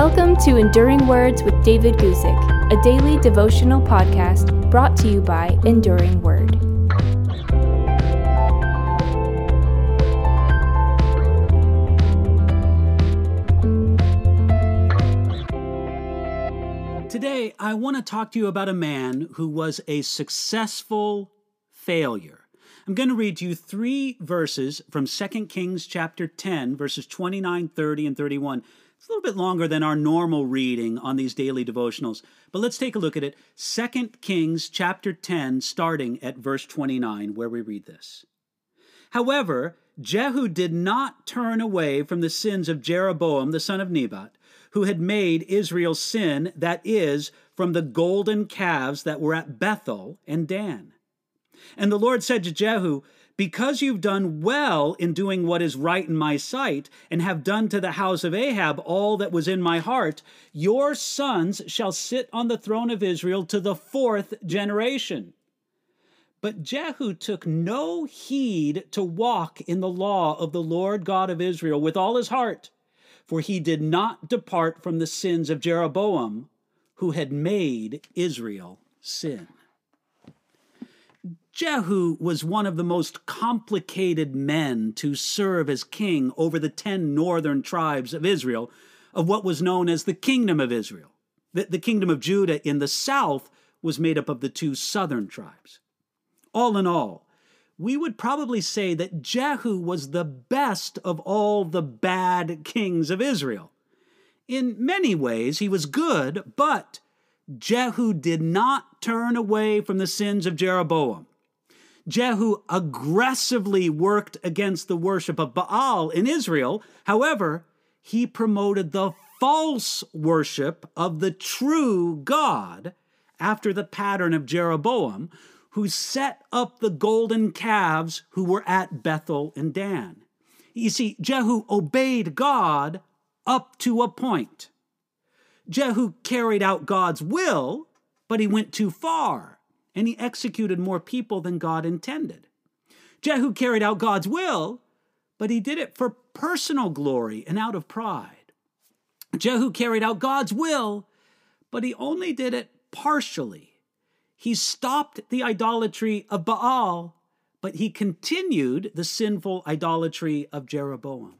Welcome to Enduring Words with David Guzik, a daily devotional podcast brought to you by Enduring Word. Today, I want to talk to you about a man who was a successful failure. I'm going to read you three verses from 2 Kings chapter 10, verses 29, 30, and 31. It's a little bit longer than our normal reading on these daily devotionals, but let's take a look at it. 2 Kings chapter 10, starting at verse 29, where we read this. However, Jehu did not turn away from the sins of Jeroboam the son of Nebat, who had made Israel sin, that is, from the golden calves that were at Bethel and Dan. And the Lord said to Jehu, Because you've done well in doing what is right in my sight, and have done to the house of Ahab all that was in my heart, your sons shall sit on the throne of Israel to the fourth generation. But Jehu took no heed to walk in the law of the Lord God of Israel with all his heart, for he did not depart from the sins of Jeroboam, who had made Israel sin. Jehu was one of the most complicated men to serve as king over the ten northern tribes of Israel, of what was known as the Kingdom of Israel. The, the Kingdom of Judah in the south was made up of the two southern tribes. All in all, we would probably say that Jehu was the best of all the bad kings of Israel. In many ways, he was good, but Jehu did not turn away from the sins of Jeroboam. Jehu aggressively worked against the worship of Baal in Israel. However, he promoted the false worship of the true God after the pattern of Jeroboam, who set up the golden calves who were at Bethel and Dan. You see, Jehu obeyed God up to a point. Jehu carried out God's will, but he went too far and he executed more people than God intended. Jehu carried out God's will, but he did it for personal glory and out of pride. Jehu carried out God's will, but he only did it partially. He stopped the idolatry of Baal, but he continued the sinful idolatry of Jeroboam.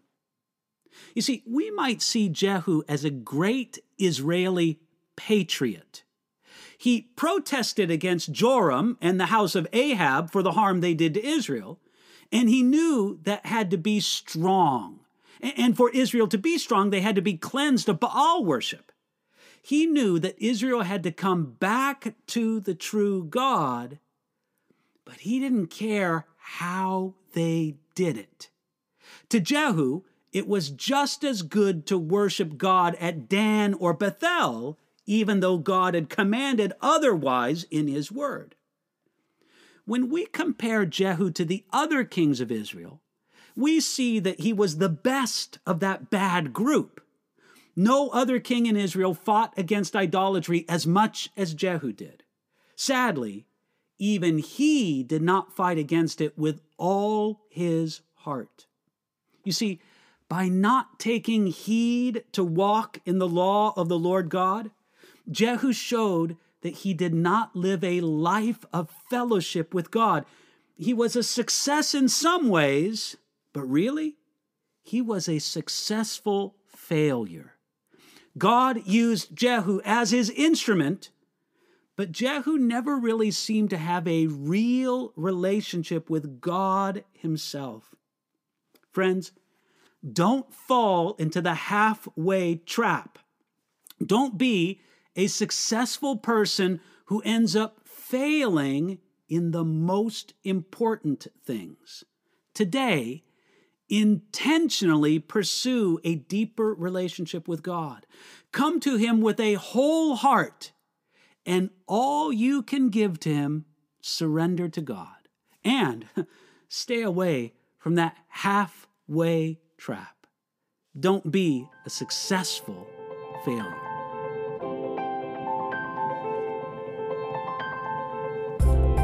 You see, we might see Jehu as a great Israeli patriot he protested against Joram and the house of Ahab for the harm they did to Israel. And he knew that had to be strong. And for Israel to be strong, they had to be cleansed of Baal worship. He knew that Israel had to come back to the true God, but he didn't care how they did it. To Jehu, it was just as good to worship God at Dan or Bethel even though God had commanded otherwise in his word. When we compare Jehu to the other kings of Israel, we see that he was the best of that bad group. No other king in Israel fought against idolatry as much as Jehu did. Sadly, even he did not fight against it with all his heart. You see, by not taking heed to walk in the law of the Lord God, Jehu showed that he did not live a life of fellowship with God. He was a success in some ways, but really, he was a successful failure. God used Jehu as his instrument, but Jehu never really seemed to have a real relationship with God himself. Friends, don't fall into the halfway trap. Don't be a successful person who ends up failing in the most important things. Today, intentionally pursue a deeper relationship with God. Come to Him with a whole heart, and all you can give to Him, surrender to God. And stay away from that halfway trap. Don't be a successful failure.